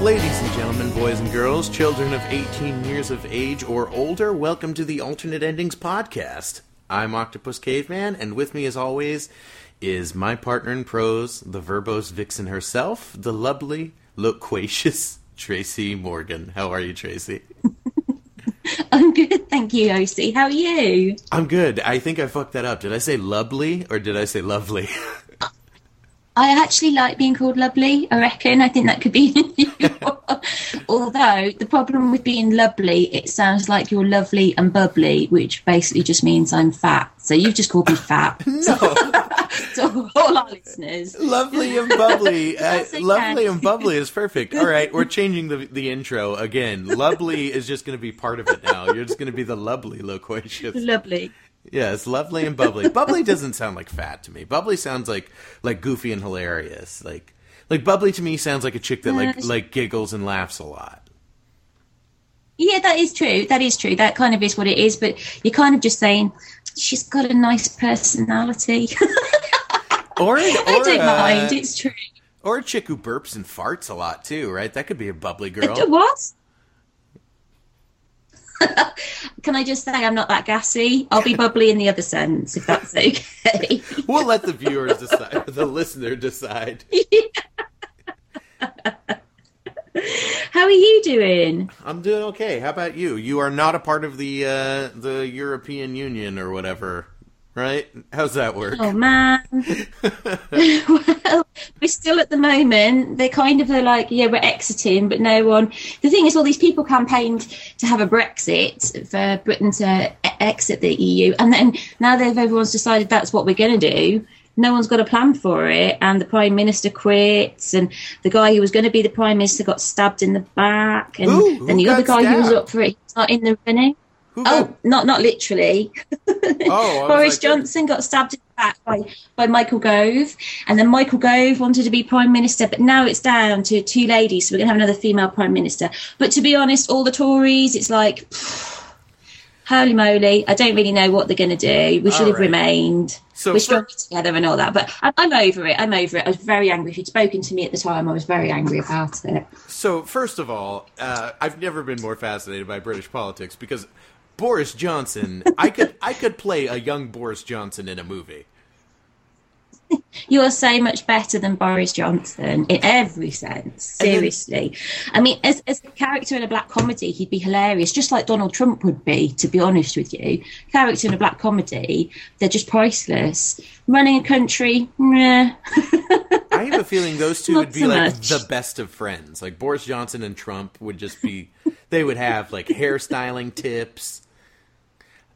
Ladies and gentlemen, boys and girls, children of 18 years of age or older, welcome to the Alternate Endings Podcast. I'm Octopus Caveman, and with me, as always, is my partner in prose, the verbose vixen herself, the lovely, loquacious Tracey Morgan. How are you, Tracey? I'm good, thank you, OC. How are you? I'm good. I think I fucked that up. Did I say lovely or did I say lovely? I actually like being called lovely. I reckon. I think that could be. Although the problem with being lovely, it sounds like you're lovely and bubbly, which basically just means I'm fat. So you've just called me fat. no. to all our listeners. Lovely and bubbly. Uh, lovely and bubbly is perfect. All right, we're changing the the intro again. Lovely is just going to be part of it now. You're just going to be the lovely loquacious. Lovely. Yes, lovely and bubbly. bubbly doesn't sound like fat to me. Bubbly sounds like like goofy and hilarious. Like like bubbly to me sounds like a chick that like Yes. like giggles and laughs a lot. Yeah, that is true. That is true. That kind of is what it is. But you're kind of just saying she's got a nice personality. Or, or I don't mind. It's true. Or a chick who burps and farts a lot too, right? That could be a bubbly girl. What? Can I just say I'm not that gassy? I'll be bubbly in the other sense, if that's okay. We'll let the viewers decide, the listener decide. How are you doing? I'm doing okay. How about you? You are not a part of the uh, the European Union or whatever, right? How's that work? Oh man. well, we're still at the moment. They're kind of are like, yeah, we're exiting, but no one. The thing is, all these people campaigned to have a Brexit for Britain to e- exit the EU, and then now they've everyone's decided that's what we're going to do. No one's got a plan for it, and the prime minister quits, and the guy who was going to be the prime minister got stabbed in the back, and? Who then the other guy who was up for it, he's not in the running. Who Oh, got- not not literally. Oh, Boris like- Johnson got stabbed in the back by, by Michael Gove, and then Michael Gove wanted to be prime minister, but now it's down to two ladies, so we're going to have another female prime minister. But to be honest, all the Tories, it's like, holy moly, I don't really know what they're going to do. We should All have right. remained. So we're for- together and all that, but I, I'm over it. I'm over it. I was very angry. If you'd spoken to me at the time, I was very angry about it. So first of all, uh, I've never been more fascinated by British politics because Boris Johnson, I could I could play a young Boris Johnson in a movie. You are so much better than Boris Johnson in every sense. And then- Seriously. I mean, as, as a character in a black comedy, he'd be hilarious, just like Donald Trump would be, to be honest with you. Character in a black comedy, they're just priceless. Running a country, meh. I have a feeling those two Not would be so like much. the best of friends. Like Boris Johnson and Trump would just be. they would have like hairstyling tips.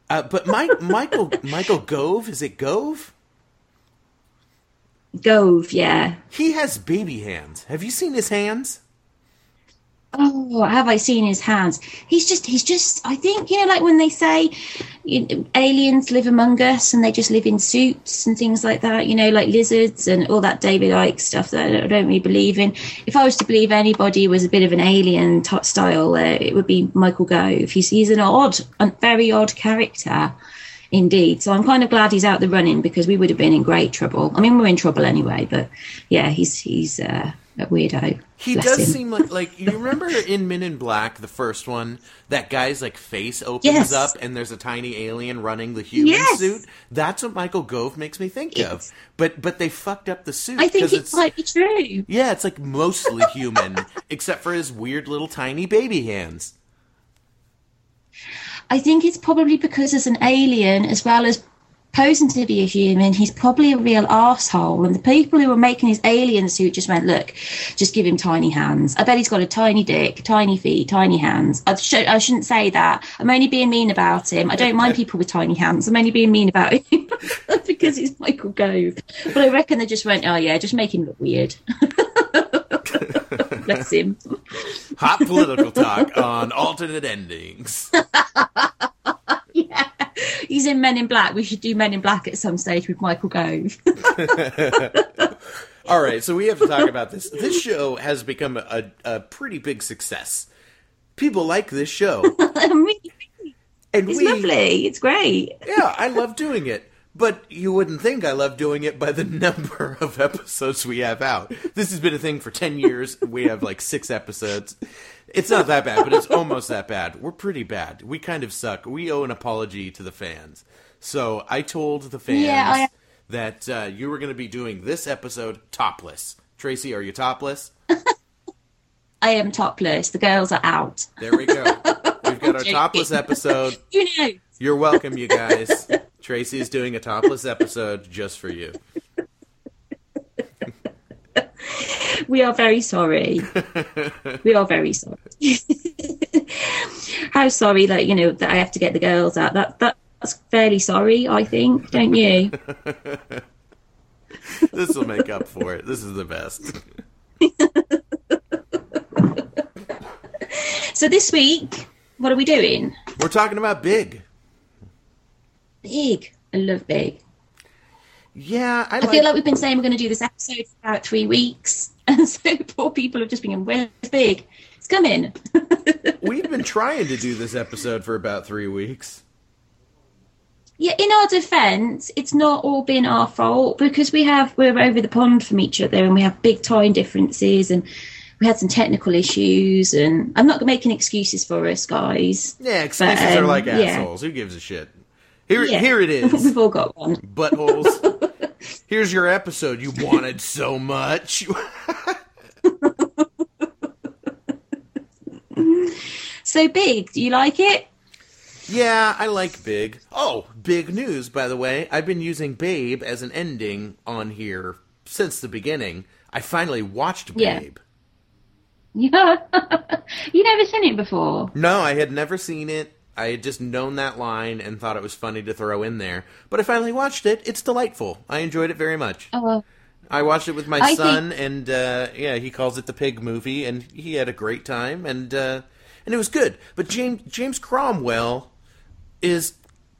Uh, but Mike, Michael Michael Gove is it Gove? Gove, yeah. He has baby hands. Have you seen his hands? Oh, have I seen his hands? He's just, he's just, I think, you know, like when they say you know, aliens live among us and they just live in suits and things like that, you know, like lizards and all that David Icke stuff that I don't really believe in. If I was to believe anybody was a bit of an alien t- style, uh, it would be Michael Gove. He's, he's an odd, a very odd character. Indeed. So I'm kind of glad he's out the running because we would have been in great trouble. I mean, we're in trouble anyway, but yeah, he's, he's, uh, a weirdo. He Bless does him. seem like like you remember in Men in Black, the first one, that guy's like face opens Yes. up and there's a tiny alien running the human Yes. suit. That's what Michael Gove makes me think of. But but they fucked up the suit I think it it's might be true. yeah, it's like mostly human except for his weird little tiny baby hands. I think it's probably because as an alien, as well as posing to be a human, he's probably a real asshole. And the people who were making his alien suit just went, look, just give him tiny hands. I bet he's got a tiny dick, tiny feet, tiny hands. I, sh- I shouldn't say that. I'm only being mean about him. I don't mind people with tiny hands. I'm only being mean about him because he's Michael Gove. But I reckon they just went, oh yeah, just make him look weird. Bless him. Hot political talk on alternate endings. Yeah. He's in Men in Black. We should do Men in Black at some stage with Michael Gove. All right, so we have to talk about this. This show has become a, a pretty big success. People like this show, and It's we lovely. It's great. yeah, I love doing it. But you wouldn't think I love doing it by the number of episodes we have out. This has been a thing for 10 years. We have like six episodes. It's not that bad, but it's almost that bad. We're pretty bad. We kind of suck. We owe an apology to the fans. So I told the fans Yeah, I- that uh, you were going to be doing this episode topless. Tracey, are you topless? I am topless. The girls are out. There we go. We've got our topless episode. You know. You're welcome, you guys. Tracey's doing a topless episode just for you. We are very sorry. we are very sorry. How sorry that you know that I have to get the girls out. That that's fairly sorry, I think, don't you? This will make up for it. This is the best. So this week, what are we doing? We're talking about Big. Big. I love big. Yeah, I I like. feel like we've been saying we're going to do this episode for about three weeks, and so poor people have just been, "Where's big? It's coming." We've been trying to do this episode for about three weeks. Yeah, in our defence, it's not all been our fault because we have we're over the pond from each other and we have big time differences and we had some technical issues and I'm not making excuses for us, guys. Yeah, excuses But, are um, like yeah. assholes. Who gives a shit? Here, Yeah. here it is. We've all got one. Buttholes. Here's your episode you wanted so much. So big, do you like it? yeah, I like Big. Oh, big news, by the way. I've been using Babe as an ending on here since the beginning. I finally watched Yeah. Babe. Yeah. you never seen it before. No, I had never seen it. I had just known that line and thought it was funny to throw in there. But I finally watched it. It's delightful. I enjoyed it very much. Oh, I watched it with my I son, and uh, yeah, he calls it the pig movie, and he had a great time, and uh, and it was good. But James James Cromwell is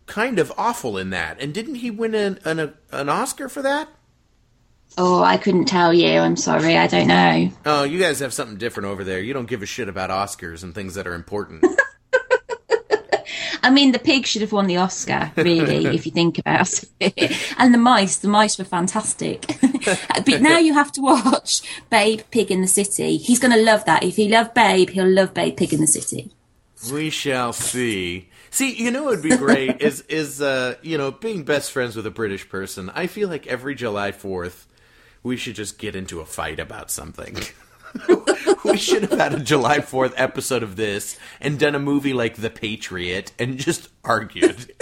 kind of awful in that, and didn't he win an an, an Oscar for that? oh, I couldn't tell you. I'm sorry, I don't know. Oh, you guys have something different over there. You don't give a shit about Oscars and things that are important. I mean, the pig should have won the Oscar, really, if you think about it. And the mice, the mice were fantastic. but now you have to watch Babe Pig in the City. He's going to love that. If he loved Babe, he'll love Babe Pig in the City. We shall see. See, you know what would be great is is uh, you know being best friends with a British person. I feel like every July Fourth, we should just get into a fight about something. we should have had a July Fourth episode of this and done a movie like The Patriot and just argued.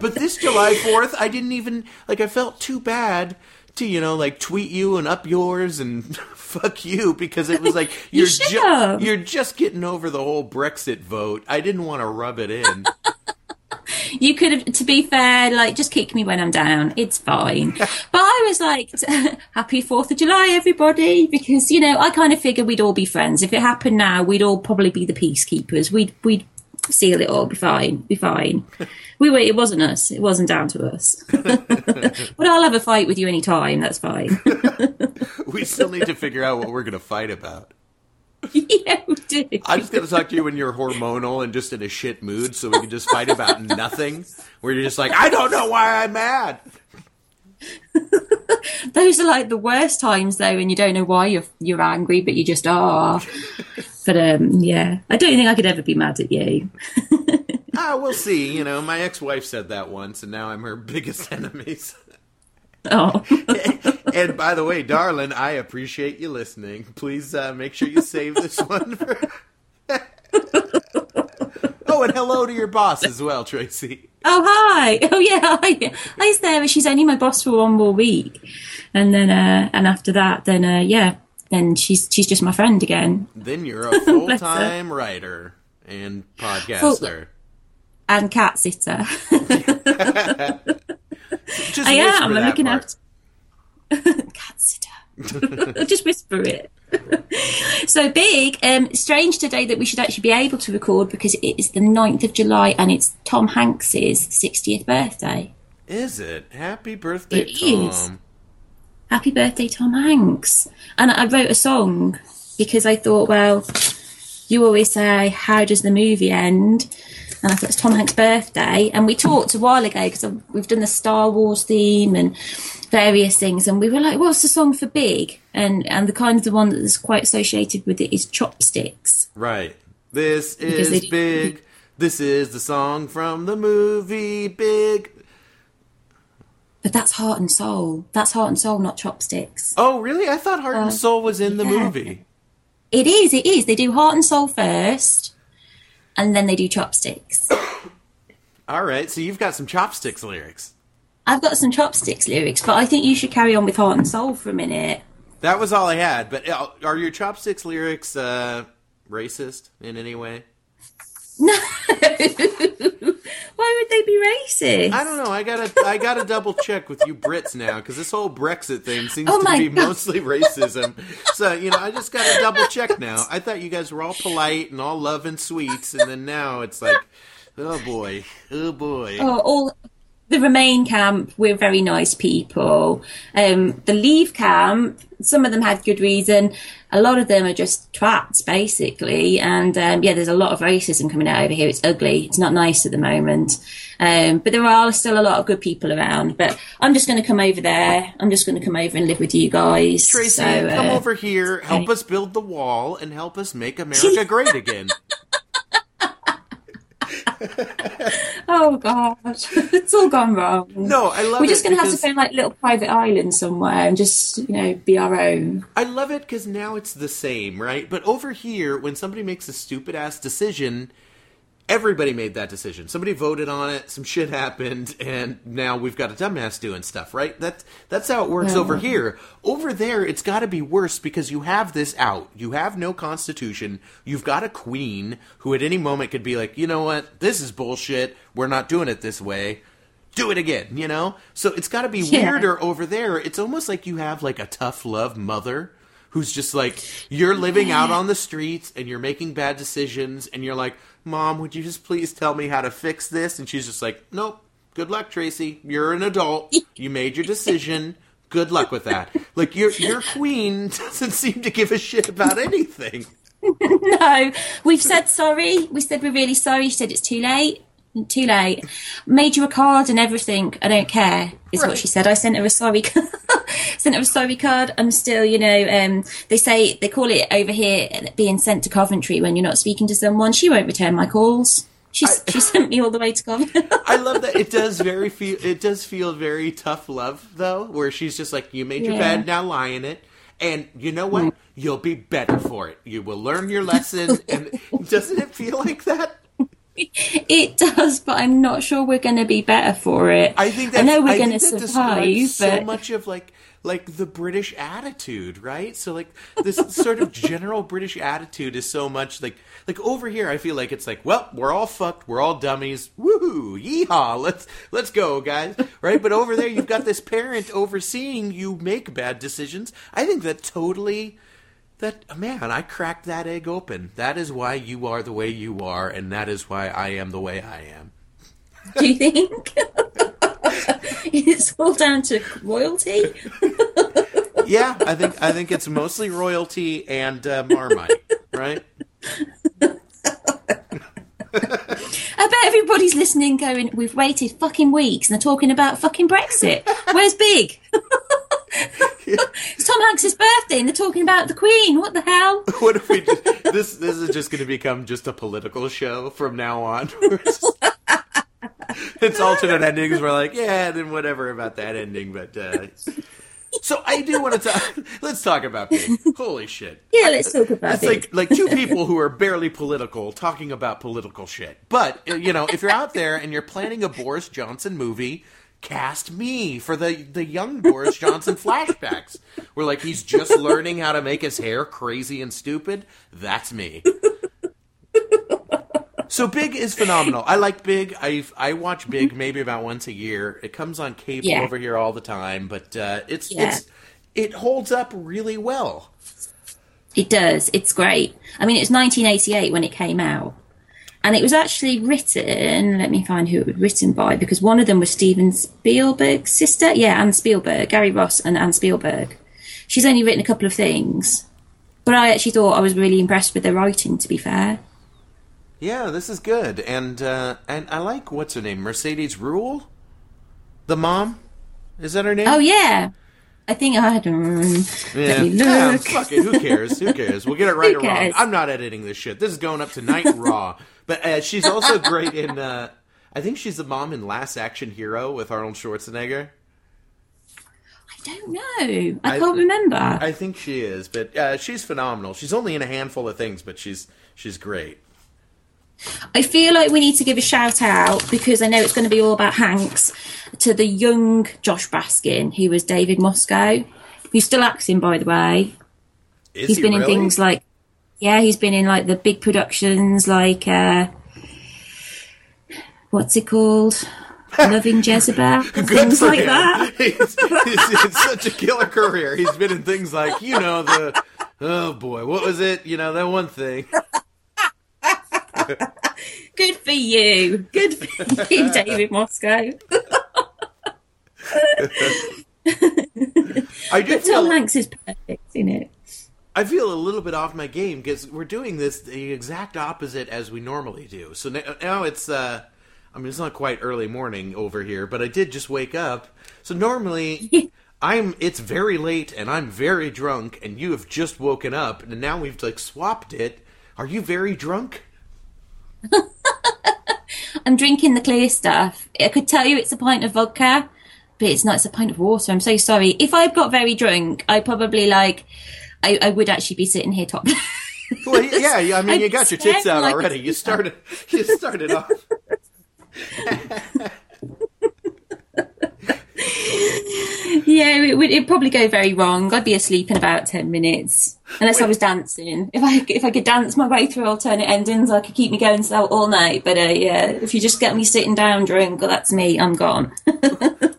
but this July Fourth, I didn't even like. I felt too bad to you know like tweet you and up yours and fuck you because it was like you're should ju- you're just getting over the whole Brexit vote. I didn't want to rub it in. You could have, to be fair, like, just kick me when I'm down. It's fine. but I was like, happy 4th of July, everybody, because, you know, I kind of figured we'd all be friends. If it happened now, we'd all probably be the peacekeepers. We'd, we'd seal it all, be fine, be fine. We were, it wasn't us. It wasn't down to us. but I'll have a fight with you anytime. That's fine. we still need to figure out what we're going to fight about. yeah, we do. I'm just going to talk to you when you're hormonal and just in a shit mood so we can just fight about nothing. Where you're just like, I don't know why I'm mad. Those are like the worst times though, and you don't know why you're you're angry, but you just are. but um, yeah, I don't think I could ever be mad at you. Ah, we'll see. You know, my ex-wife said that once, and now I'm her biggest enemies. Oh, and by the way, darling, I appreciate you listening. Please uh, make sure you save this one. For... oh, and hello to your boss as well, Tracey. oh hi, oh yeah, hi, hi Sarah. She's only my boss for one more week, and then uh, and after that, then uh, yeah, then she's she's just my friend again. Then you're a full-time writer and podcaster. and cat sitter. Just I am. I'm looking part. after cat sitter. Just whisper it. so big. Um, strange today that we should actually be able to record because it is the 9th of July and it's Tom Hanks's 60th birthday. Is it? Happy birthday, It Tom. is. Happy birthday, Tom Hanks. And I wrote a song because I thought, well, you always say, how does the movie end? and I thought it's Tom Hanks' birthday. And we talked a while ago because we've done the Star Wars theme and various things, and we were like, "What's the song for Big?" And and the kind of the one that's quite associated with it is Chopsticks. Right. This Because is big. This is the song from the movie Big. But that's Heart and Soul. That's Heart and Soul, not Chopsticks. Oh, really? I thought Heart and Soul was in the Uh, yeah. movie. It is. It is. They do Heart and Soul first, and then they do Chopsticks. All right, so you've got some chopsticks lyrics. I've got some Chopsticks lyrics, but I think you should carry on with Heart and Soul for a minute. That was all I had. But uh, are your chopsticks lyrics uh, racist in any way? No. Why would they be racist? I don't know. I gotta I gotta double check with you Brits now because this whole Brexit thing seems Oh to be God. mostly racism. So you know, I just gotta double check now. I thought you guys were all polite and all love and sweets, and then now it's like, oh boy, oh boy. Oh, all the Remain camp, we're very nice people. Um, the Leave camp, some of them had good reason. A lot of them are just twats, basically. And um, yeah, there's a lot of racism coming out over here. It's ugly. It's not nice at the moment. Um, but there are still a lot of good people around. But I'm just going to come over there. I'm just going to come over and live with you guys. Tracey, So, uh, come over here, help us build the wall, and help us make America great again. Oh god, it's all gone wrong. No, I love it. We're just going to have to find like little private island somewhere and just you know be our own. I love it because now it's the same, right? But over here, when somebody makes a stupid ass decision, everybody made that decision. Somebody voted on it, some shit happened, and now we've got a dumbass doing stuff, right? That that's how it works Yeah. over here. Over there, it's got to be worse because you have this out. You have no constitution. You've got a queen who at any moment could be like, you know what, this is bullshit. We're not doing it this way. Do it again, you know? So it's got to be Yeah. weirder over there. It's almost like you have like a tough love mother who's just like you're living out on the streets and you're making bad decisions and you're like, "Mom, would you just please tell me how to fix this?" And she's just like, "Nope. Good luck, Tracey. You're an adult. You made your decision. Good luck with that." Like your your queen doesn't seem to give a shit about anything. No, we've said sorry. We said we're really sorry. She said it's too late. Too late. Made you a card and everything. I don't care. Is Right. what she said. I sent her a sorry. sent her a sorry card. I'm still, you know. Um, they say they call it over here being sent to Coventry when you're not speaking to someone. She won't return my calls. She she sent me all the way to Coventry. I love that it does very feel it does feel very tough love though, where she's just like, "You made your Yeah. bed, now lie in it." And you know what? You'll be better for it. You will learn your lesson. And doesn't it feel like that? it does, but I'm not sure we're going to be better for it. I think I that's, know we're going to survive, describes so much of like like the British attitude, right? So like this sort of general British attitude is so much like like over here. I feel like it's like, well, we're all fucked, we're all dummies, woohoo, yeehaw, let's let's go, guys, right? But over there, you've got this parent overseeing you make bad decisions. I think that totally. That man, I cracked that egg open. That is why you are the way you are, and that is why I am the way I am. do you think it's all down to royalty? Yeah, I think I think it's mostly royalty and uh, Marmite, right? I bet everybody's listening, going, "We've waited fucking weeks, and they're talking about fucking Brexit. Where's Big? It's Tom Hanks's birthday, and they're talking about the Queen. What the hell? What if we just, this this is just going to become just a political show from now on? Just- it's alternate endings. We're like, yeah, then whatever about that ending, but. Uh, so I do want to talk. Let's talk about Big. Holy shit! Yeah, let's talk about It's it. like like two people who are barely political talking about political shit. But you know, if you're out there and you're planning a Boris Johnson movie, cast me for the the young Boris Johnson flashbacks. Where like he's just learning how to make his hair crazy and stupid. That's me. So Big is phenomenal. I like Big. I I watch Big maybe about once a year. It comes on cable Yeah. over here all the time, but uh, it's Yeah. it's it holds up really well. It does. It's great. I mean, it was 1988 when it came out. And it was actually written, let me find who it was written by, because one of them was Steven Spielberg's sister. Yeah, Anne Spielberg, Gary Ross and Anne Spielberg. She's only written a couple of things. But I actually thought I was really impressed with the writing, to be fair. Yeah, this is good, and uh, and I like what's her name, Mercedes Ruehl, the mom. Is that her name? Oh yeah, I think I had. Um, Yeah. Yeah, fuck it. Who cares? Who cares? We'll get it right or wrong. I'm not editing this shit. This is going up tonight raw. But uh, she's also great in. Uh, I think she's the mom in Last Action Hero with Arnold Schwarzenegger. I don't know. I, I- can't remember. I think she is, but uh, she's phenomenal. She's only in a handful of things, but she's she's great. I feel like we need to give a shout out because I know it's going to be all about Hanks to the young Josh Baskin, who was David Moscow, who's still acting, by the way. Is He's he been in things like, yeah, he's been in like the big productions, like uh, what's it called, Loving Jezebel, things like him. that. He's, he's had such a killer career. He's been in things like you know the oh boy, what was it? You know that one thing. Good for you. Good for you, David Moscow. I do Tom feel Hanks is perfect in it. I feel a little bit off my game because we're doing this the exact opposite as we normally do. So now, now it's, uh, I mean, it's not quite early morning over here, but I did just wake up. So normally, I'm, it's very late and I'm very drunk, and you have just woken up, and now we've like swapped it. Are you very drunk? I'm drinking the clear stuff. I could tell you it's a pint of vodka, but it's not. It's a pint of water. I'm so sorry. If I got very drunk, I probably like, I, I would actually be sitting here topless. Well, yeah, yeah, I mean, you got your tits out like already. You started, you started off. Yeah, it would. It'd probably go very wrong. I'd be asleep in about ten minutes, unless I was dancing. If I if I could dance my way through alternate endings, I could keep me going so all night. But uh, yeah, if you just get me sitting down drunk, well, that's me. I'm gone.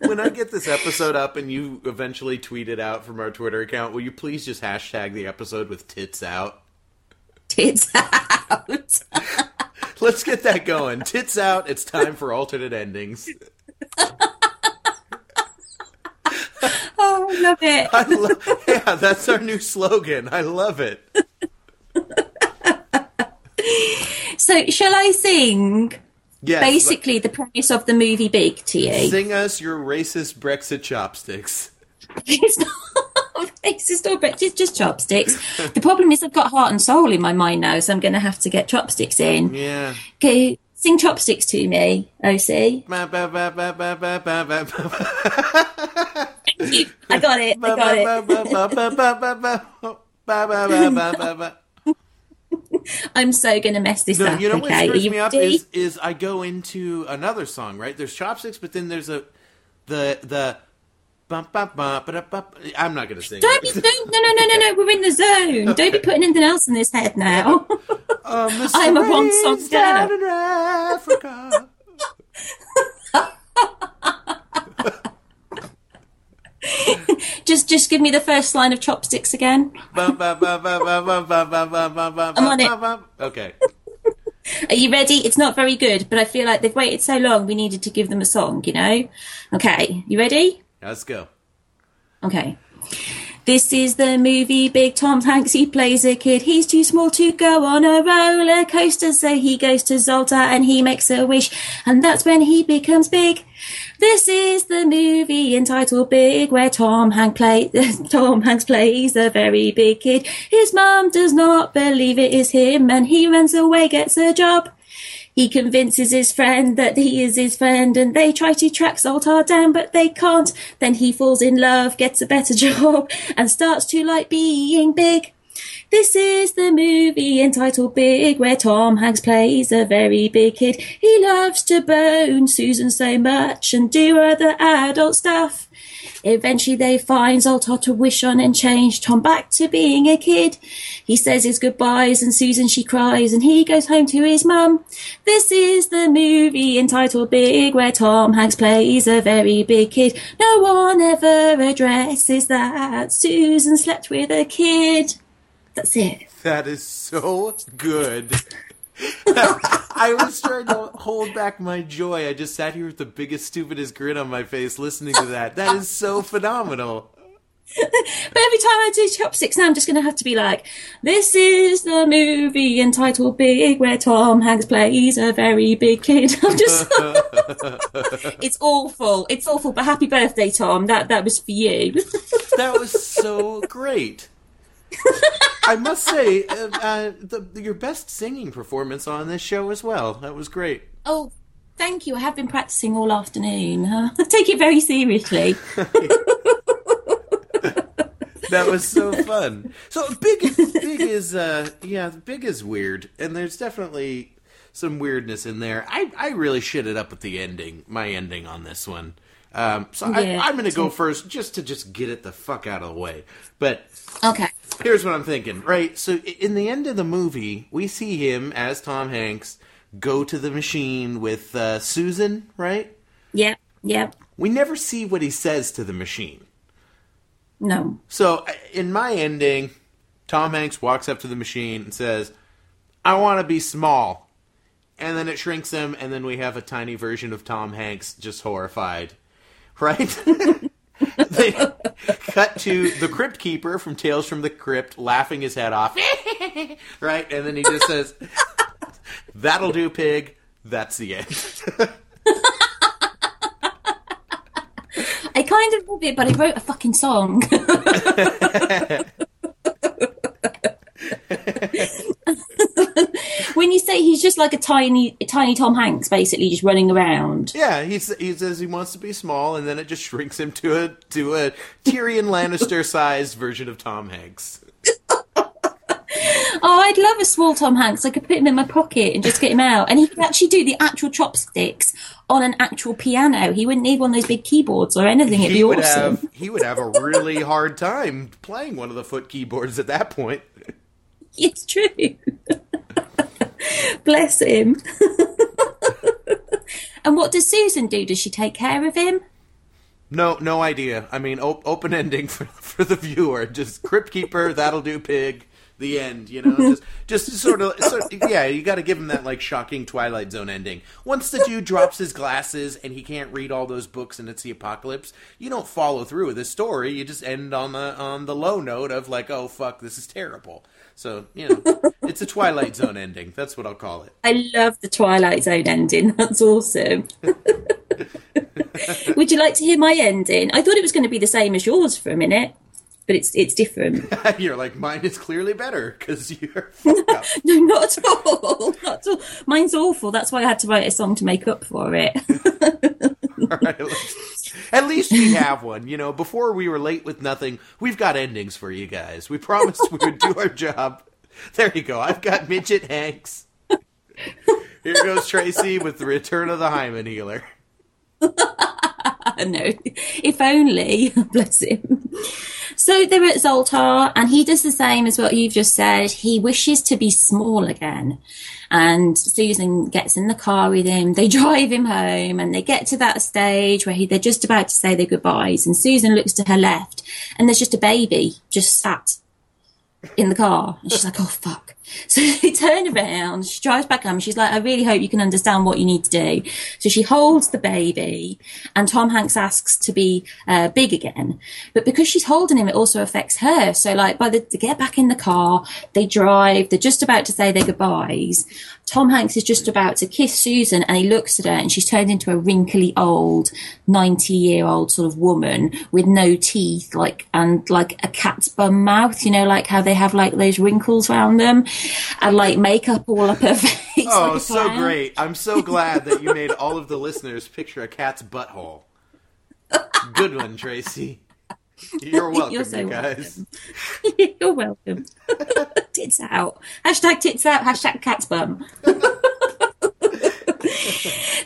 when I get this episode up and you eventually tweet it out from our Twitter account, will you please just hashtag the episode with tits out? Tits out. Let's get that going. Tits out. It's time for alternate endings. Oh, I love it. I lo- yeah, that's our new slogan. I love it. So, shall I sing Yes. basically the premise of the movie Big to you? sing us your racist Brexit chopsticks. It's not racist or it's just chopsticks. the problem is I've got heart and soul in my mind now, so I'm going to have to get chopsticks in. Yeah. Okay, sing chopsticks to me, OC. I got it. I got it. I'm so gonna mess this no, up. You know okay? what screws me up is, is I go into another song, right? There's chopsticks, but then there's a the the bum, bum, bum, ba, bum. I'm not gonna sing. Don't be don't, no no no no no. We're in the zone. Okay. Don't be putting anything else in this head now. Um, I'm a one song down in Africa. just just give me the first line of chopsticks again. I'm on it. Okay. Are you ready? It's not very good, but I feel like they've waited so long. We needed to give them a song, you know. Okay, you ready? Let's go. Okay. This is the movie Big Tom Hanks. He plays a kid. He's too small to go on a roller coaster, so he goes to Zoltar and he makes a wish, and that's when he becomes big. This is the movie entitled Big, where Tom Hanks play Tom Hanks plays a very big kid. His mum does not believe it is him, and he runs away, gets a job. He convinces his friend that he is his friend and they try to track Zoltar down, but they can't. Then he falls in love, gets a better job and starts to like being big. This is the movie entitled Big, where Tom Hanks plays a very big kid. He loves to bone Susan so much and do other adult stuff. Eventually they find Zoltar to wish on and change Tom back to being a kid. He says his goodbyes and Susan she cries and he goes home to his mum. This is the movie entitled Big where Tom Hanks plays a very big kid. No one ever addresses that Susan slept with a kid. That's it. That is so good. I was trying to hold back my joy. I just sat here with the biggest, stupidest grin on my face listening to that. That is so phenomenal. but every time I do chopsticks now, I'm just going to have to be like, this is the movie entitled Big, where Tom Hanks plays a very big kid. I'm just, it's awful. It's awful. But happy birthday, Tom. That that was for you. that was so great. I must say, uh, uh, the, your best singing performance on this show as well. That was great. Oh, thank you. I have been practicing all afternoon. I take it very seriously. that was so fun. So big, big is uh, yeah, big is weird, and there's definitely some weirdness in there. I I really shit it up with the ending, my ending on this one. Um, so yeah. I, am going to go first, just to just get it the fuck out of the way. But okay, here's what I'm thinking. Right, so in the end of the movie, we see him as Tom Hanks go to the machine with uh, Susan. Right? Yep. Yep. We never see what he says to the machine. No. So in my ending, Tom Hanks walks up to the machine and says, "I want to be small," and then it shrinks him, and then we have a tiny version of Tom Hanks just horrified, right? they cut to the crypt keeper from Tales from the Crypt laughing his head off, right? And then he just says, "That'll do, pig." That's the end. I kind of love it, but I wrote a fucking song. when you say he's just like a tiny, tiny Tom Hanks, basically just running around. Yeah, he's, he says he wants to be small, and then it just shrinks him to a to a Tyrion Lannister sized version of Tom Hanks. Oh, I'd love a small Tom Hanks. I could put him in my pocket and just get him out. And he could actually do the actual chopsticks on an actual piano. He wouldn't need one of those big keyboards or anything. It'd he be awesome. Have, he would have a really hard time playing one of the foot keyboards at that point. It's true. Bless him. and what does Susan do? Does she take care of him? No, no idea. I mean, op- open ending for for the viewer. Just crypt keeper, that'll do. Pig the end. You know, just just sort of, sort of yeah. You got to give him that like shocking Twilight Zone ending. Once the dude drops his glasses and he can't read all those books and it's the apocalypse, you don't follow through with the story. You just end on the on the low note of like, oh fuck, this is terrible. So you know, it's a Twilight Zone ending. That's what I'll call it. I love the Twilight Zone ending. That's awesome. Would you like to hear my ending? I thought it was going to be the same as yours for a minute but it's it's different. you're like mine is clearly better because you're no, not at all. Not at all. Mine's awful. That's why I had to write a song to make up for it. right, at least we have one. You know, before we were late with nothing, we've got endings for you guys. We promised we would do our job. There you go. I've got midget Hanks. Here goes Tracey with the return of the hymen healer. no, if only. Bless him. So they're at Zoltar, and he does the same as what you've just said. He wishes to be small again. And Susan gets in the car with him. They drive him home, and they get to that stage where he, they're just about to say their goodbyes. And Susan looks to her left, and there's just a baby just sat in the car. And she's like, oh, fuck. So they turn around, she drives back home. She's like, I really hope you can understand what you need to do. So she holds the baby and Tom Hanks asks to be uh, big again. But because she's holding him, it also affects her. So like by the, they get back in the car, they drive, they're just about to say their goodbyes. Tom Hanks is just about to kiss Susan and he looks at her and she's turned into a wrinkly old 90 year old sort of woman with no teeth, like, and like a cat's bum mouth, you know, like how they have like those wrinkles around them and like makeup all up her face. Oh, like so great. I'm so glad that you made all of the listeners picture a cat's butthole. Good one, Tracey. You're welcome, You're so you guys. Welcome. You're welcome. tits out. Hashtag tits out. Hashtag cat's bum.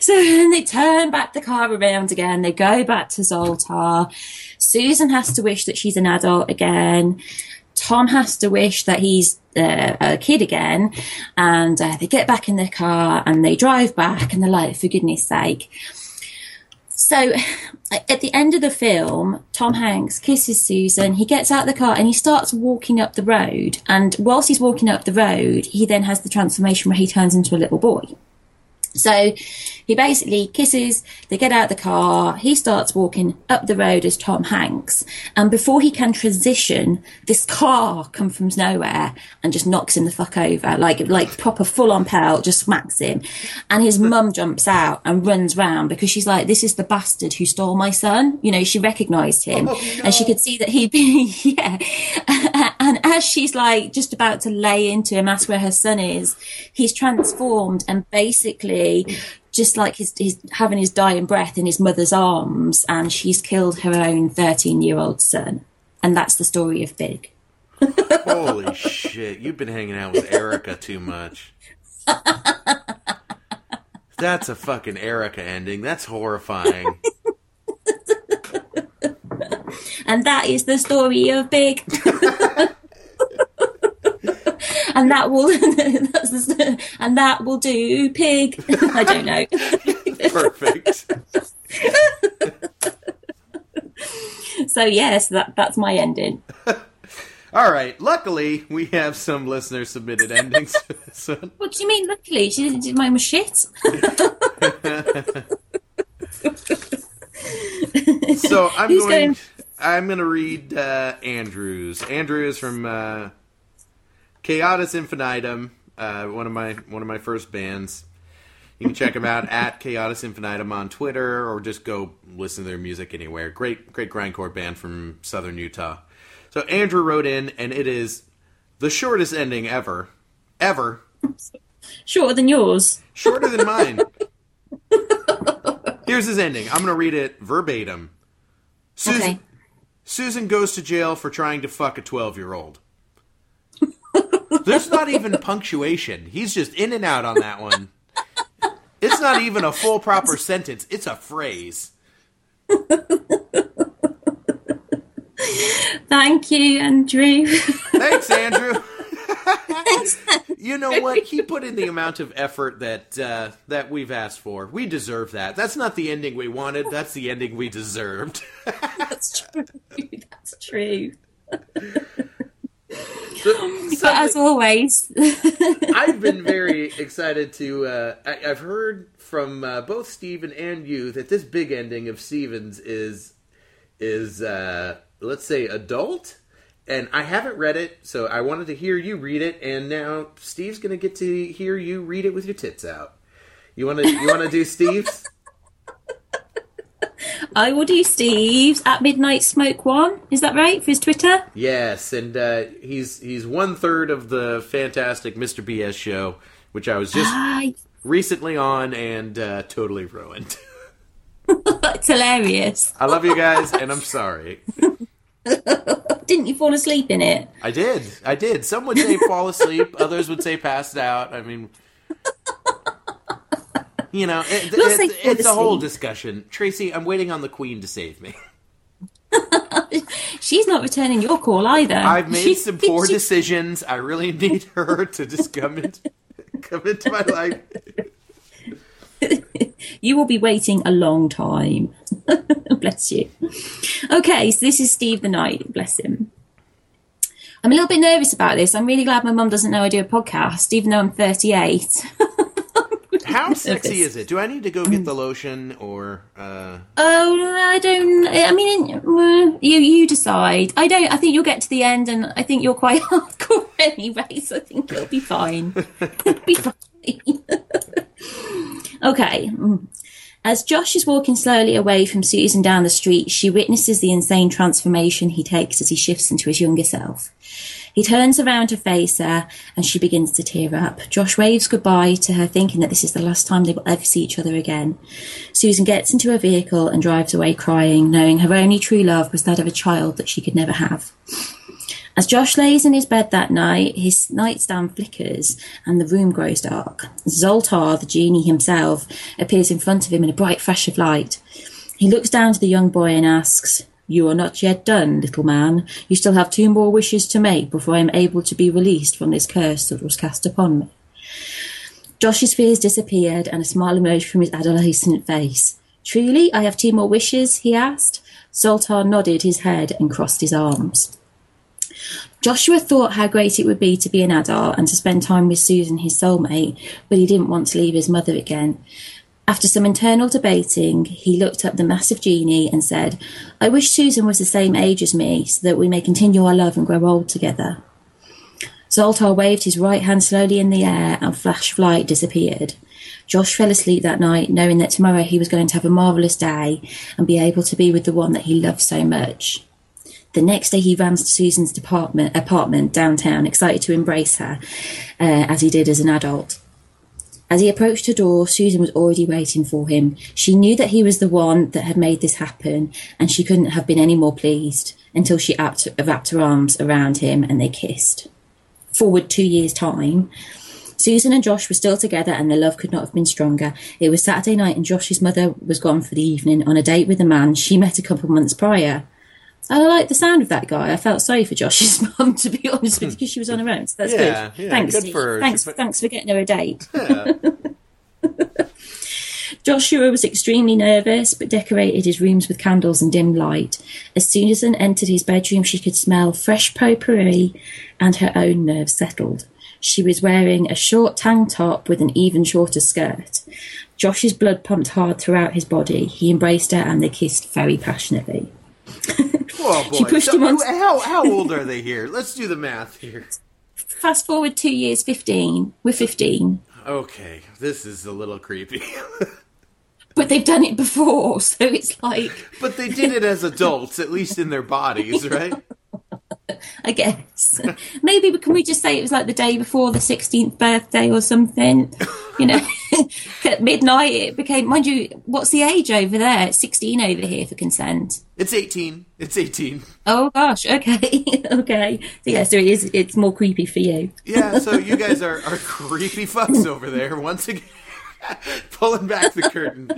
so then they turn back the car around again. They go back to Zoltar. Susan has to wish that she's an adult again. Tom has to wish that he's uh, a kid again. And uh, they get back in their car and they drive back and they're like, for goodness sake. So at the end of the film, Tom Hanks kisses Susan. He gets out of the car and he starts walking up the road. And whilst he's walking up the road, he then has the transformation where he turns into a little boy. So he basically kisses, they get out of the car, he starts walking up the road as Tom Hanks, and before he can transition, this car comes from nowhere and just knocks him the fuck over, like like proper full on pelt, just smacks him. And his mum jumps out and runs round because she's like, This is the bastard who stole my son. You know, she recognised him Oh, no. and she could see that he'd been yeah. And as she's like just about to lay into him, ask where her son is, he's transformed and basically just like he's, he's having his dying breath in his mother's arms, and she's killed her own 13 year old son. And that's the story of Big. Holy shit, you've been hanging out with Erica too much. That's a fucking Erica ending. That's horrifying. And that is the story of Big. and that will the, and that will do pig. I don't know. Perfect. so yes, that that's my ending. All right. Luckily, we have some listener submitted endings one. What do you mean? Luckily, she didn't. Mine was shit. So I'm Who's going. going- I'm going to read uh, Andrews. Andrews from uh, Kaotis Infinitum, uh, one of my one of my first bands. You can check them out at Kaotis Infinitum on Twitter, or just go listen to their music anywhere. Great, great grindcore band from Southern Utah. So Andrew wrote in, and it is the shortest ending ever, ever, Shorter than yours. shorter than mine. Here's his ending. I'm going to read it verbatim. Susan, Okay. Susan goes to jail for trying to fuck a 12 year old. There's not even punctuation. He's just in and out on that one. It's not even a full proper sentence, it's a phrase. Thank you, Andrew. Thanks, Andrew. you know what? He put in the amount of effort that uh, that we've asked for. We deserve that. That's not the ending we wanted. That's the ending we deserved. That's true. That's true. So- as always, I've been very excited to. Uh, I, I've heard from uh, both Steven and you that this big ending of Stevens is is uh, let's say adult, and I haven't read it, so I wanted to hear you read it, and now Steve's going to get to hear you read it with your tits out. You want to you want to do Steve's? I will do Steve's at Midnight Smoke One. Is that right for his Twitter? Yes, and uh, he's he's one third of the fantastic Mr. BS show, which I was just Ah, recently on and uh, totally ruined. it's hilarious. I love you guys, and I'm sorry. Didn't you fall asleep in it? I did. I did. Some would say fall asleep. Others would say passed out. I mean, you know, it, We'll it's, it's a whole discussion. Tracey, I'm waiting on the Queen to save me. She's not returning your call either. I've made some poor decisions. I really need her to just come into come into my life. You will be waiting a long time. bless you. Okay, so this is Steve the Knight. Bless him. I'm a little bit nervous about this. I'm really glad my mum doesn't know I do a podcast, even though I'm 38. How sexy is it? Do I need to go get the lotion or? uh Oh, I don't. I mean, you you decide. I don't. I think you'll get to the end, and I think you're quite hardcore anyway. So I think you'll be fine. You'll be fine. okay. As Josh is walking slowly away from Susan down the street, she witnesses the insane transformation he takes as he shifts into his younger self. He turns around to face her and she begins to tear up. Josh waves goodbye to her, thinking that this is the last time they will ever see each other again. Susan gets into her vehicle and drives away crying, knowing her only true love was that of a child that she could never have. As Josh lays in his bed that night, his nightstand flickers and the room grows dark. Zoltar, the genie himself, appears in front of him in a bright flash of light. He looks down to the young boy and asks, You are not yet done, little man. You still have two more wishes to make before I am able to be released from this curse that was cast upon me. Josh's fears disappeared and a smile emerged from his adolescent face. Truly, I have two more wishes? he asked. Zoltar nodded his head and crossed his arms. Joshua thought how great it would be to be an adult and to spend time with Susan, his soulmate, but he didn't want to leave his mother again. After some internal debating, he looked up the massive genie and said, I wish Susan was the same age as me so that we may continue our love and grow old together. Zoltar waved his right hand slowly in the air and Flash Flight disappeared. Josh fell asleep that night, knowing that tomorrow he was going to have a marvellous day and be able to be with the one that he loved so much. The next day, he ran to Susan's department, apartment downtown, excited to embrace her, uh, as he did as an adult. As he approached her door, Susan was already waiting for him. She knew that he was the one that had made this happen, and she couldn't have been any more pleased until she wrapped, her arms around him and they kissed. Forward two years' time, Susan and Josh were still together and their love could not have been stronger. It was Saturday night and Josh's mother was gone for the evening on a date with a man she met a couple months prior. I like the sound of that guy. I felt sorry for Josh's mum, to be honest with you, because she was on her own. So that's Yeah, good. yeah, thanks, good for her. thanks, She- thanks for getting her a date. Yeah. Joshua was extremely nervous, but decorated his rooms with candles and dim light. As soon as Susan entered his bedroom, she could smell fresh potpourri, and her own nerves settled. She was wearing a short tank top with an even shorter skirt. Josh's blood pumped hard throughout his body. He embraced her, and they kissed very passionately. Oh boy. She pushed So, him on- How how old are they here? Let's do the math here. Fast forward two years, fifteen. We're fifteen. Okay, this is a little creepy. But they've done it before, so it's like, but they did it as adults, at least in their bodies, right? I guess. Maybe can we just say it was like the day before the 16th birthday or something? You know, at midnight it became, mind you, what's the age over there? It's 16 over here for consent. It's 18. It's 18. Oh gosh, okay, okay. So yeah, so it is, it's more creepy for you. Yeah, so you guys are, are creepy fucks over there once again. Pulling back the curtain.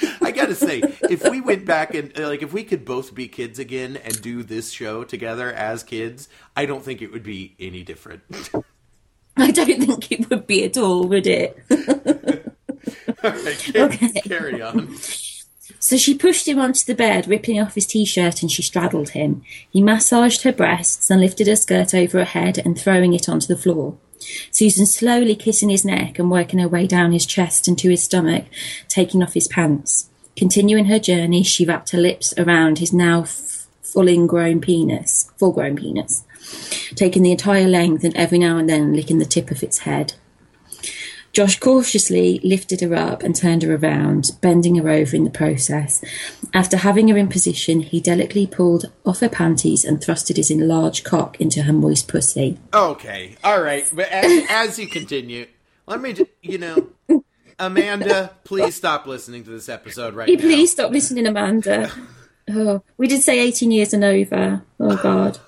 I gotta say, if we went back and uh, like if we could both be kids again and do this show together as kids, I don't think it would be any different. I don't think it would be at all, would it? All right, carry, Okay. carry on. So she pushed him onto the bed, ripping off his t-shirt, and she straddled him. He massaged her breasts and lifted her skirt over her head and throwing it onto the floor. Susan slowly kissing his neck and working her way down his chest and to his stomach, taking off his pants. Continuing her journey, she wrapped her lips around his now f- full-grown penis, full-grown penis, taking the entire length and every now and then licking the tip of its head. Josh cautiously lifted her up and turned her around, bending her over in the process. After having her in position, he delicately pulled off her panties and thrusted his enlarged cock into her moist pussy. Okay, all right. But as, as you continue, let me, ju- you know, Amanda, please stop listening to this episode right you now. please stop listening, Amanda? Oh, we did say 18 years and over. Oh, God.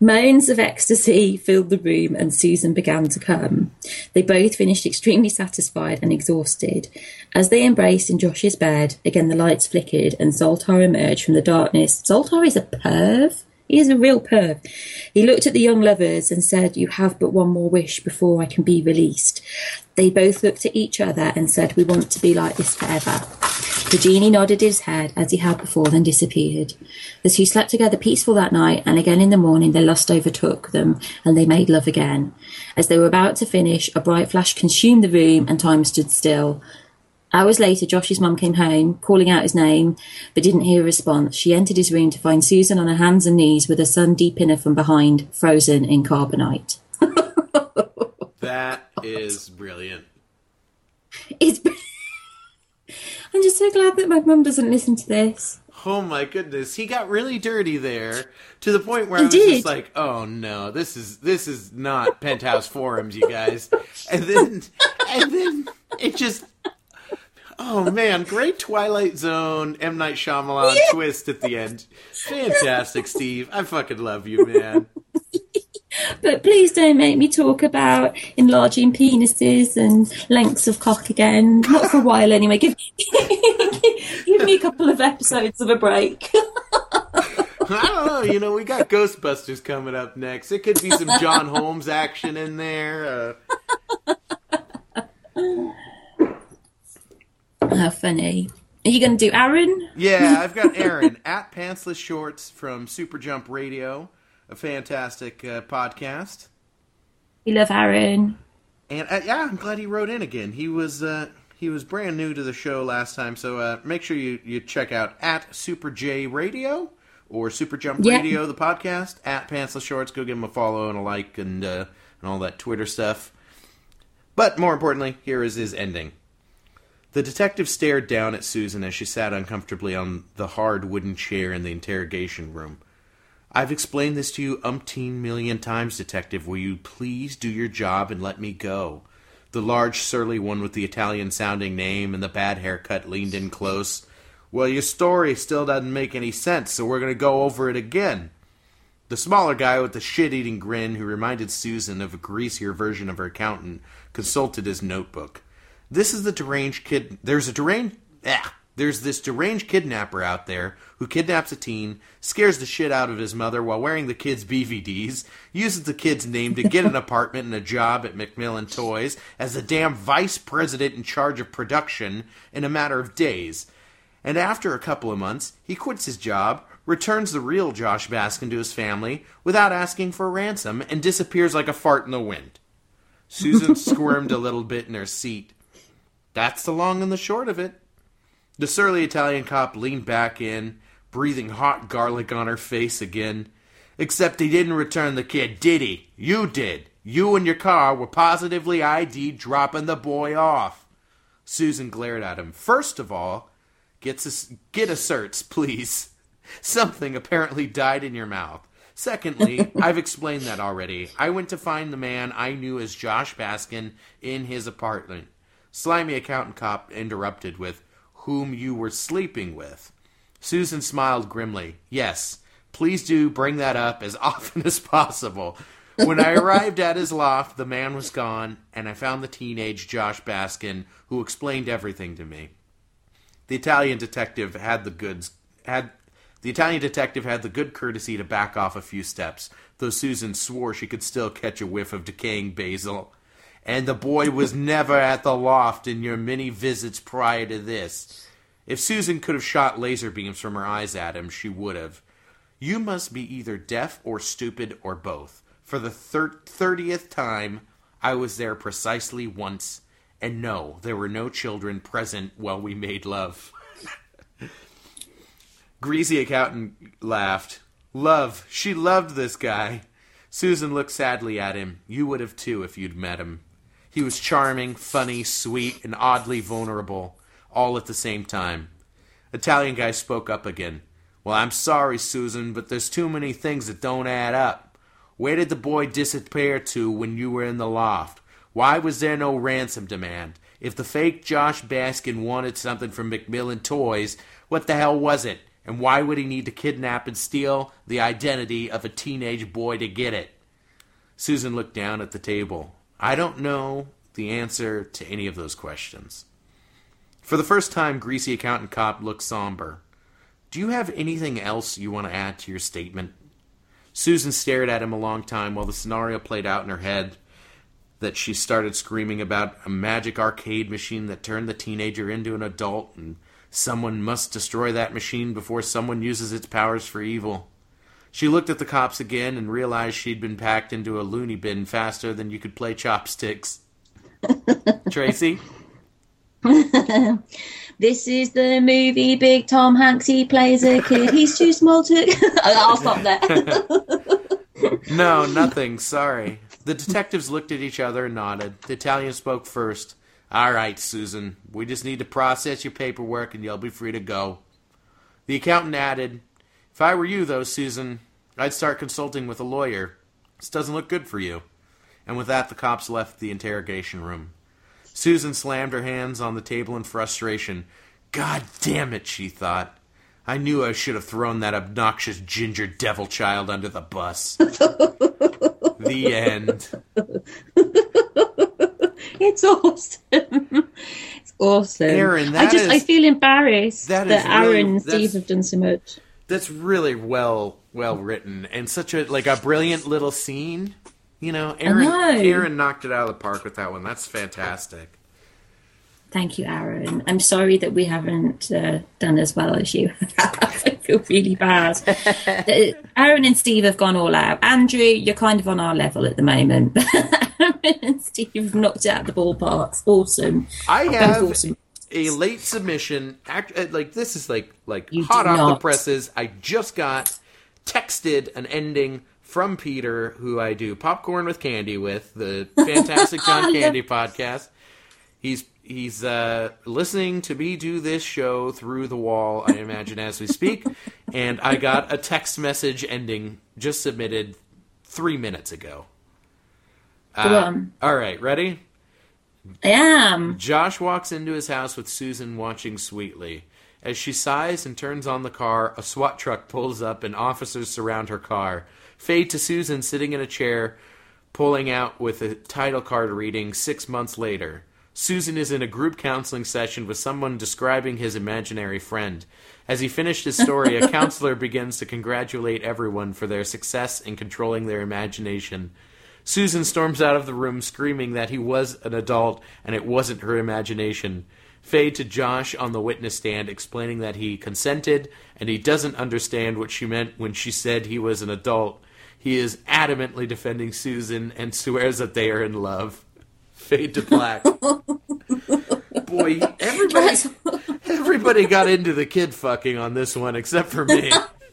Moans of ecstasy filled the room and Susan began to come. They both finished extremely satisfied and exhausted. As they embraced in Josh's bed, again the lights flickered and Zoltar emerged from the darkness. Zoltar is a perv. He is a real perv. He looked at the young lovers and said, You have but one more wish before I can be released. They both looked at each other and said, We want to be like this forever. The genie nodded his head as he had before, then disappeared. The two slept together peaceful that night, and again in the morning their lust overtook them, and they made love again. As they were about to finish, a bright flash consumed the room, and time stood still. Hours later, Josh's mum came home, calling out his name, but didn't hear a response. She entered his room to find Susan on her hands and knees with her son deep in her from behind, frozen in carbonite. That is brilliant. It's. I'm just so glad that my mum doesn't listen to this. Oh my goodness, he got really dirty there to the point where I was just like, "Oh no, this is this is not Penthouse Forums, you guys." And then and then it just Oh man, great Twilight Zone M Night Shyamalan twist at the end. Fantastic, Steve. I fucking love you, man. But please don't make me talk about enlarging penises and lengths of cock again. Not for a while, anyway. Give, give me a couple of episodes of a break. I don't know. You know, we got Ghostbusters coming up next. It could be some John Holmes action in there. Uh, How funny. Are you going to do Aaron? Yeah, I've got Aaron at Pantsless Shorts from Super Jump Radio, a fantastic uh, podcast. We love Aaron. And uh, yeah, I'm glad he wrote in again. He was uh, he was brand new to the show last time, so uh, make sure you, you check out at Super J Radio or Super Jump Yeah. Radio, the podcast at Pantsless Shorts. Go give him a follow and a like and uh, and all that Twitter stuff. But more importantly, here is his ending. The detective stared down at Susan as she sat uncomfortably on the hard wooden chair in the interrogation room. I've explained this to you umpteen million times, Detective. Will you please do your job and let me go? The large, surly one with the Italian sounding name and the bad haircut leaned in close. Well, your story still doesn't make any sense, so we're going to go over it again. The smaller guy with the shit eating grin, who reminded Susan of a greasier version of her accountant, consulted his notebook. This is the deranged kid. There's a deranged. Ah, there's this deranged kidnapper out there who kidnaps a teen, scares the shit out of his mother while wearing the kid's BVDs, uses the kid's name to get an apartment and a job at Macmillan Toys as the damn vice president in charge of production in a matter of days. And after a couple of months, he quits his job, returns the real Josh Baskin to his family without asking for a ransom, and disappears like a fart in the wind. Susan squirmed a little bit in her seat. That's the long and the short of it. The surly Italian cop leaned back in, breathing hot garlic on her face again. Except he didn't return the kid, did he? You did. You and your car were positively ID'd dropping the boy off. Susan glared at him. First of all, get a, get a certs, please. Something apparently died in your mouth. Secondly, I've explained that already. I went to find the man I knew as Josh Baskin in his apartment. Slimy accountant cop interrupted with, Whom you were sleeping with. Susan smiled grimly. Yes, please do bring that up as often as possible. When I arrived at his loft, the man was gone, and I found the teenage Josh Baskin, who explained everything to me. The Italian detective had the goods had the Italian detective had the good courtesy to back off a few steps, though Susan swore she could still catch a whiff of decaying basil. And the boy was never at the loft in your many visits prior to this. If Susan could have shot laser beams from her eyes at him, she would have. You must be either deaf or stupid or both. For the thir- thirtieth time, I was there precisely once, and no, there were no children present while we made love. Greasy accountant laughed. Love. She loved this guy. Susan looked sadly at him. You would have too if you'd met him. He was charming, funny, sweet, and oddly vulnerable, all at the same time. Italian guy spoke up again. Well, I'm sorry, Susan, but there's too many things that don't add up. Where did the boy disappear to when you were in the loft? Why was there no ransom demand? If the fake Josh Baskin wanted something from Macmillan Toys, what the hell was it? And why would he need to kidnap and steal the identity of a teenage boy to get it? Susan looked down at the table. I don't know the answer to any of those questions. For the first time, Greasy Accountant Cop looked somber. Do you have anything else you want to add to your statement? Susan stared at him a long time while the scenario played out in her head. That she started screaming about a magic arcade machine that turned the teenager into an adult, and someone must destroy that machine before someone uses its powers for evil. She looked at the cops again and realized she'd been packed into a loony bin faster than you could play chopsticks. Tracey? This is the movie Big Tom Hanks. He plays a kid. He's too small to. I'll stop there. No, nothing. Sorry. The detectives looked at each other and nodded. The Italian spoke first. All right, Susan. We just need to process your paperwork and you'll be free to go. The accountant added, If I were you, though, Susan, I'd start consulting with a lawyer. This doesn't look good for you. And with that, the cops left the interrogation room. Susan slammed her hands on the table in frustration. God damn it, she thought. I knew I should have thrown that obnoxious ginger devil child under the bus. the end. It's awesome. It's awesome. Aaron, I just is- I feel embarrassed that that, is really- Aaron and Steve have done so much. That's really well well written and such a like a brilliant little scene. You know, Aaron. Aaron knocked it out of the park with that one. That's fantastic. Thank you, Aaron. I'm sorry that we haven't uh, done as well as you. I feel really bad. Uh, Aaron and Steve have gone all out. Andrew, you're kind of on our level at the moment. Aaron and Steve have knocked it out the ballparks. Awesome. I have awesome. A late submission. Act, uh, like this is like like You hot off the presses. I just got texted an ending from Peter, who I do popcorn with candy with the fantastic John Oh. Candy podcast. He's he's uh, listening to me do this show through the wall. I imagine as we speak, and I got a text message ending just submitted three minutes ago. Uh, all right, ready? I am. Josh walks into his house with Susan watching sweetly. As she sighs and turns on the car, a SWAT truck pulls up and officers surround her car. Fade to Susan sitting in a chair, pulling out with a title card reading six months later. Susan is in a group counseling session with someone describing his imaginary friend. As he finished his story, a counselor begins to congratulate everyone for their success in controlling their imagination. Susan storms out of the room screaming that he was an adult and it wasn't her imagination. Fade to Josh on the witness stand explaining that he consented and he doesn't understand what she meant when she said he was an adult. He is adamantly defending Susan and swears that they are in love. Fade to black. Boy, everybody everybody got into the kid fucking on this one except for me.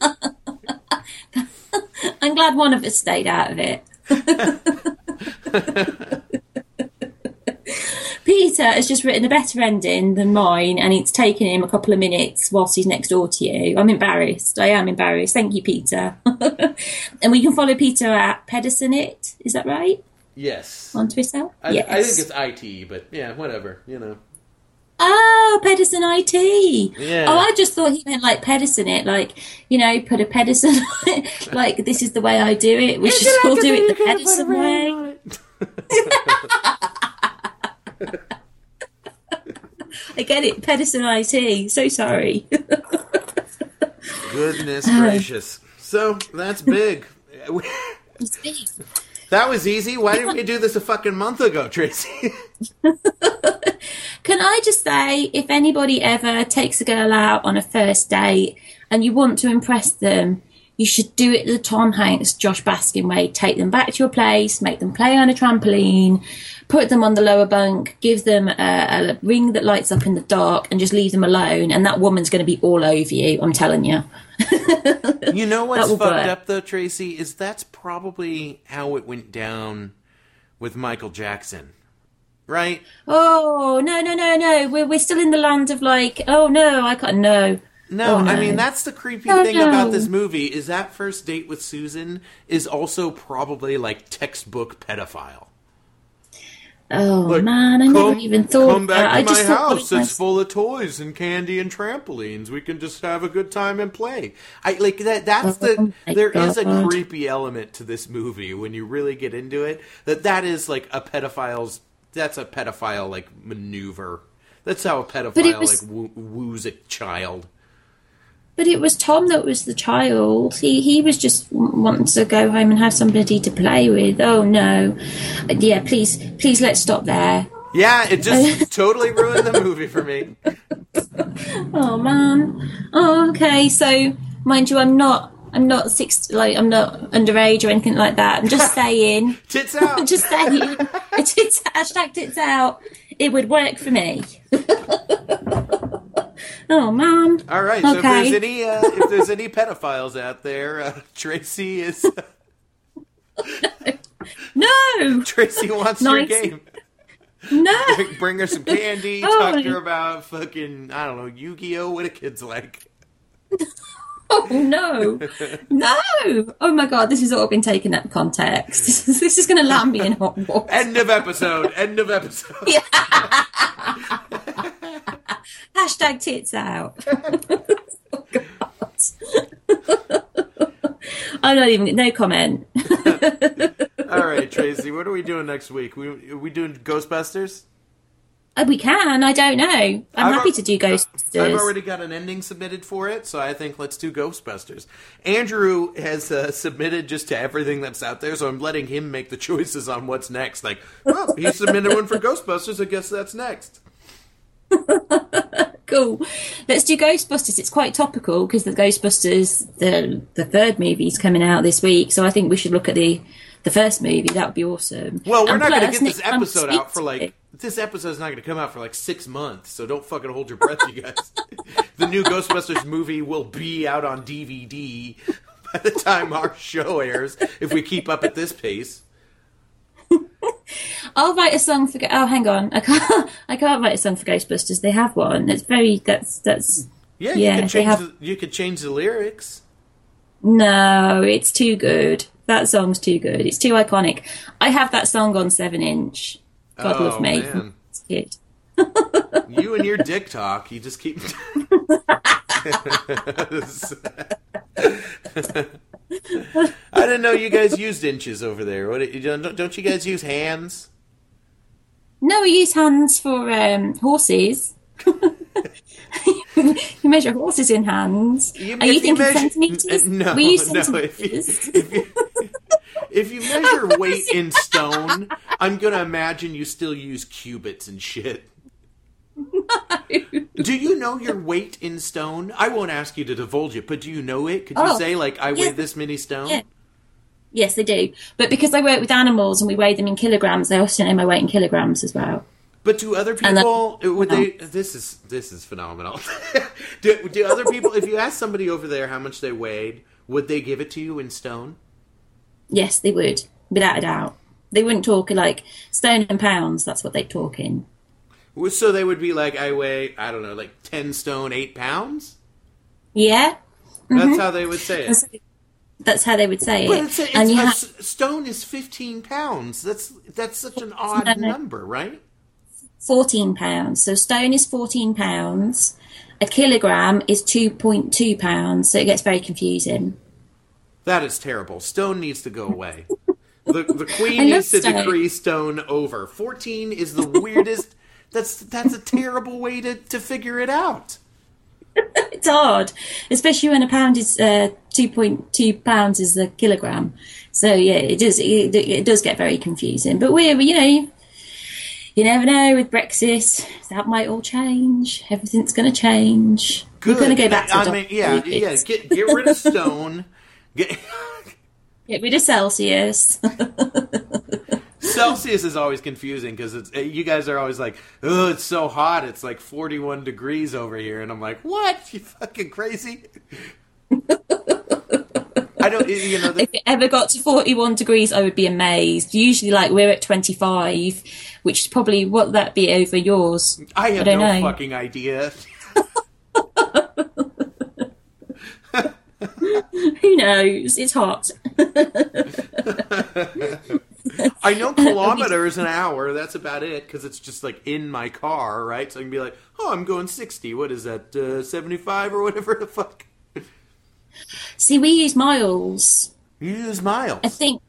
I'm glad one of us stayed out of it. Peter has just written a better ending than mine, and it's taken him a couple of minutes whilst he's next door to you. I'm embarrassed. I am embarrassed. Thank you, Peter. and we can follow Peter at Pedersen It. Is that right Yes. on Twitter? I, yes. I think it's IT, but yeah, whatever, you know. Oh, Pedersen IT. Yeah. Oh, I just thought he meant like Pedersen it, like you know, put a Pedersen. on it. like this is the way I do it. We should all do it the Pedersen way. I get it, Pedersen IT. So sorry. Goodness uh. gracious. So that's big. That was easy. Why didn't we do this a fucking month ago, Tracey? Can I just say, if anybody ever takes a girl out on a first date and you want to impress them, you should do it the Tom Hanks, Josh Baskin way. Take them back to your place, make them play on a trampoline, put them on the lower bunk, give them a, a ring that lights up in the dark, and just leave them alone. And that woman's going to be all over you. I'm telling you. you know what's fucked work. up though, Tracey, is that's probably how it went down with Michael Jackson. Right? Oh no no no no! We're we're still in the land of like, oh no, I can't no. No, Oh, no. I mean that's the creepy Oh, thing no. about this movie is that first date with Susan is also probably like textbook pedophile. Oh man, I never even thought. Come back that. To just my house. It's full of toys and candy and trampolines. We can just have a good time and play. I like that. That's oh the. Oh my There is a creepy element to this movie when you really get into it. That that is like a pedophile's. That's a pedophile like maneuver. That's how a pedophile was- like woo- woos a child. But it was Tom that was the child. He he was just wanting to go home and have somebody to play with. Oh no, yeah. Please please let's stop there. Yeah, it just totally ruined the movie for me. Oh man. Oh okay. So mind you, I'm not. I'm not six. Like I'm not underage or anything like that. I'm just saying. Tits out. just saying. It's hashtag tits out. It would work for me. oh man. All right. So if there's any uh, if there's any pedophiles out there, uh, Tracey is No. Tracey wants Nice. your game. No. Bring her some candy. Oh, talk to her about fucking I don't know Yu-Gi-Oh. What a kid's like. Oh no, no! Oh my god, this has all been taken out of context. this is going to land me in hot water. End of episode. End of episode. Hashtag tits out. oh god. I'm not even. No comment. All right, Tracey. What are we doing next week? We are we doing Ghostbusters? Uh, we can. I don't know. I'm I've happy al- to do Ghostbusters. I've already got an ending submitted for it, so I think let's do Ghostbusters. Andrew has uh, submitted just to everything that's out there, so I'm letting him make the choices on what's next. Like, well, he submitted one for Ghostbusters. I guess that's next. cool. Let's do Ghostbusters. It's quite topical because the Ghostbusters, the the third movie is coming out this week, so I think we should look at the the first movie. That would be awesome. Well, we're And not going to get this episode out for like this episode's not going to come out for like six months, so don't fucking hold your breath, you guys. the new Ghostbusters movie will be out on DVD by the time our show airs, if we keep up at this pace. I'll write a song for. Oh, hang on. I can't. I can't write a song for Ghostbusters. They have one. It's very. That's that's. Yeah, you Yeah, they change. have- The, you could change the lyrics. No, it's too good. That song's too good. It's too iconic. I have that song on seven inch. God Oh, love me. man. Good. You and your dick talk. You just keep. I didn't know you guys used inches over there. What you don't, don't you guys use hands? No, we use hands for um, horses. you measure horses in hands. You- Are you thinking measure- centimeters? N- No, we use no. If you, centimeters. if you, if you measure weight in stone, I'm gonna imagine you still use cubits and shit. Do you know your weight in stone? I won't ask you to divulge it, but do you know it? Could you Oh, say like I weigh this many stone? Yeah. yes, they do. But because I work with animals and we weigh them in kilograms, they also know my weight in kilograms as well. But do other And then- people uh, would they? Oh. This is this is phenomenal. do, do other people? If you ask somebody over there how much they weighed, would they give it to you in stone? Yes, they would, without a doubt. They wouldn't talk like stone and pounds. That's what they'd talk in. So they would be like, I weigh, I don't know, like ten stone, eight pounds. Yeah, That's mm-hmm. how they would say it. that's, that's how they would say But it. it's it's and you have stone is fifteen pounds. That's that's such an odd No, no. number, right? fourteen pounds. So stone is fourteen pounds. A kilogram is two point two pounds. So it gets very confusing. That is terrible. Stone needs to go away. The the queen needs to stone. decree stone over. Fourteen is the weirdest. that's that's a terrible way to to figure it out. It's hard, especially when a pound is uh, two point two pounds is a kilogram. So yeah, it does it, it does get very confusing. But we're you know you never know with Brexit that might all change. Everything's going to change. Good. We're going to go back to I mean, yeah, yeah. Get get rid of stone. Get. Get rid of Celsius. Celsius is always confusing because it's uh, you guys are always like, oh, it's so hot. It's like forty-one degrees over here, and I'm like, what? You fucking crazy? I don't, you know, the, if it ever got to 41 degrees, I would be amazed. Usually, like, we're at 25, which is probably what that be over yours. I have don't no know. fucking idea. Who knows? It's hot. I know kilometers an hour. That's about it because it's just like in my car, right? So I can be like, oh, I'm going sixty. What is that? Uh, Seventy-five or whatever the fuck. See, we use miles. You use miles. I think,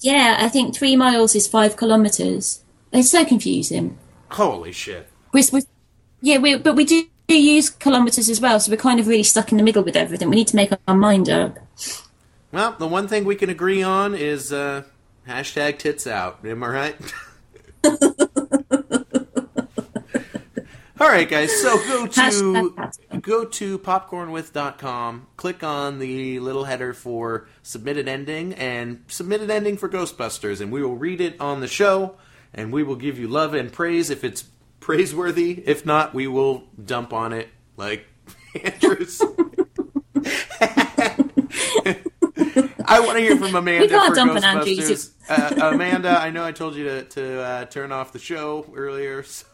yeah, I think three miles is five kilometres. It's so confusing. Holy shit! We're, we yeah, we, but we do use kilometres as well, so we're kind of really stuck in the middle with everything. We need to make our mind up. Well, the one thing we can agree on is uh, hashtag tits out. Am I right? All right, guys. So go to go to popcornwith.com, click on the little header for submitted ending, and submitted ending for Ghostbusters, and we will read it on the show, and we will give you love and praise if it's praiseworthy. If not, we will dump on it like Andrews. I want to hear from Amanda We can't for on Andrews. Ghostbusters. Uh, Amanda, I know I told you to, to uh, turn off the show earlier, so,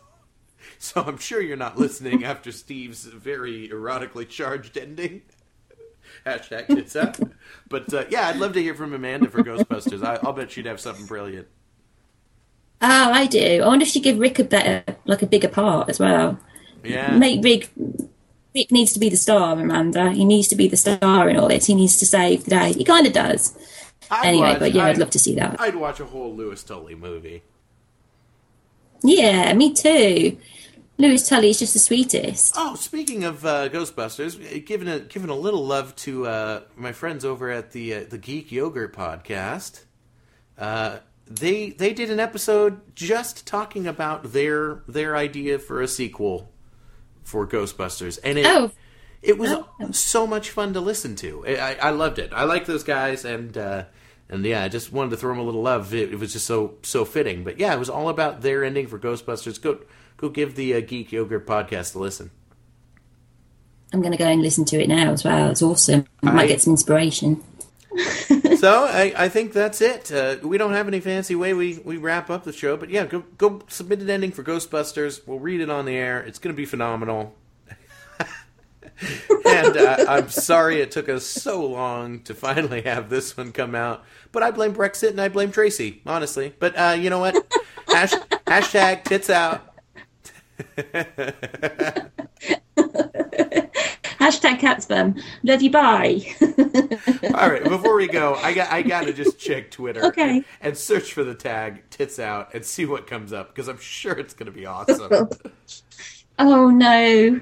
so I'm sure you're not listening after Steve's very erotically charged ending. Hashtag tits up. But uh, yeah, I'd love to hear from Amanda for Ghostbusters. I, I'll bet she'd have something brilliant. Oh, I do. I wonder if you give Rick a better, like a bigger part as well. Yeah. Make Rick. Rick needs to be the star, Amanda. He needs to be the star in all this. He needs to save the day. He kind of does. I'd Anyway, watch- but yeah, I'd love to see that. I'd watch a whole Louis Tully movie. Yeah, me too. Louis Tully is just the sweetest. Oh, speaking of uh, Ghostbusters, uh, giving a giving a little love to uh, my friends over at the uh, the Geek Yogurt podcast. They they did an episode just talking about their their idea for a sequel for Ghostbusters, and it Oh. it was Oh. so much fun to listen to. I, I I loved it. I like those guys, and uh, and yeah, I just wanted to throw them a little love. It, it was just so so fitting. But yeah, it was all about their ending for Ghostbusters. Go go give the uh, Geek Yogurt podcast a listen. I'm going to go and listen to it now as well. It's awesome. I I- might get some inspiration. so I, I think that's it. Uh, we don't have any fancy way we, we wrap up the show, but yeah, go go submit an ending for Ghostbusters. We'll read it on the air. It's going to be phenomenal. and uh, I'm sorry it took us so long to finally have this one come out, but I blame Brexit and I blame Tracey, honestly. But uh, you know what? Hash, hashtag tits out. Hashtag CatsBum. Love you. Bye. All right, before we go, I got I got to just check Twitter Okay. and, and search for the tag tits out and see what comes up because I'm sure it's going to be awesome. oh no.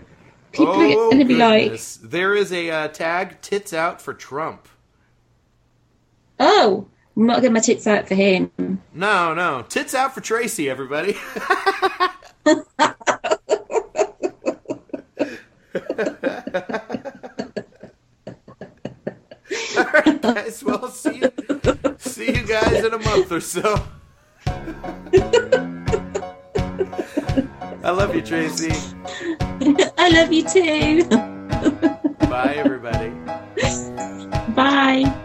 People are going to be like, Oh, goodness. there is a uh, tag tits out for Trump. oh, I'm not getting my tits out for him. No, no, tits out for Tracey, everybody. All right, guys. Well, see you, see you guys in a month or so. I love you, Tracey. I love you too. Bye, everybody. Bye.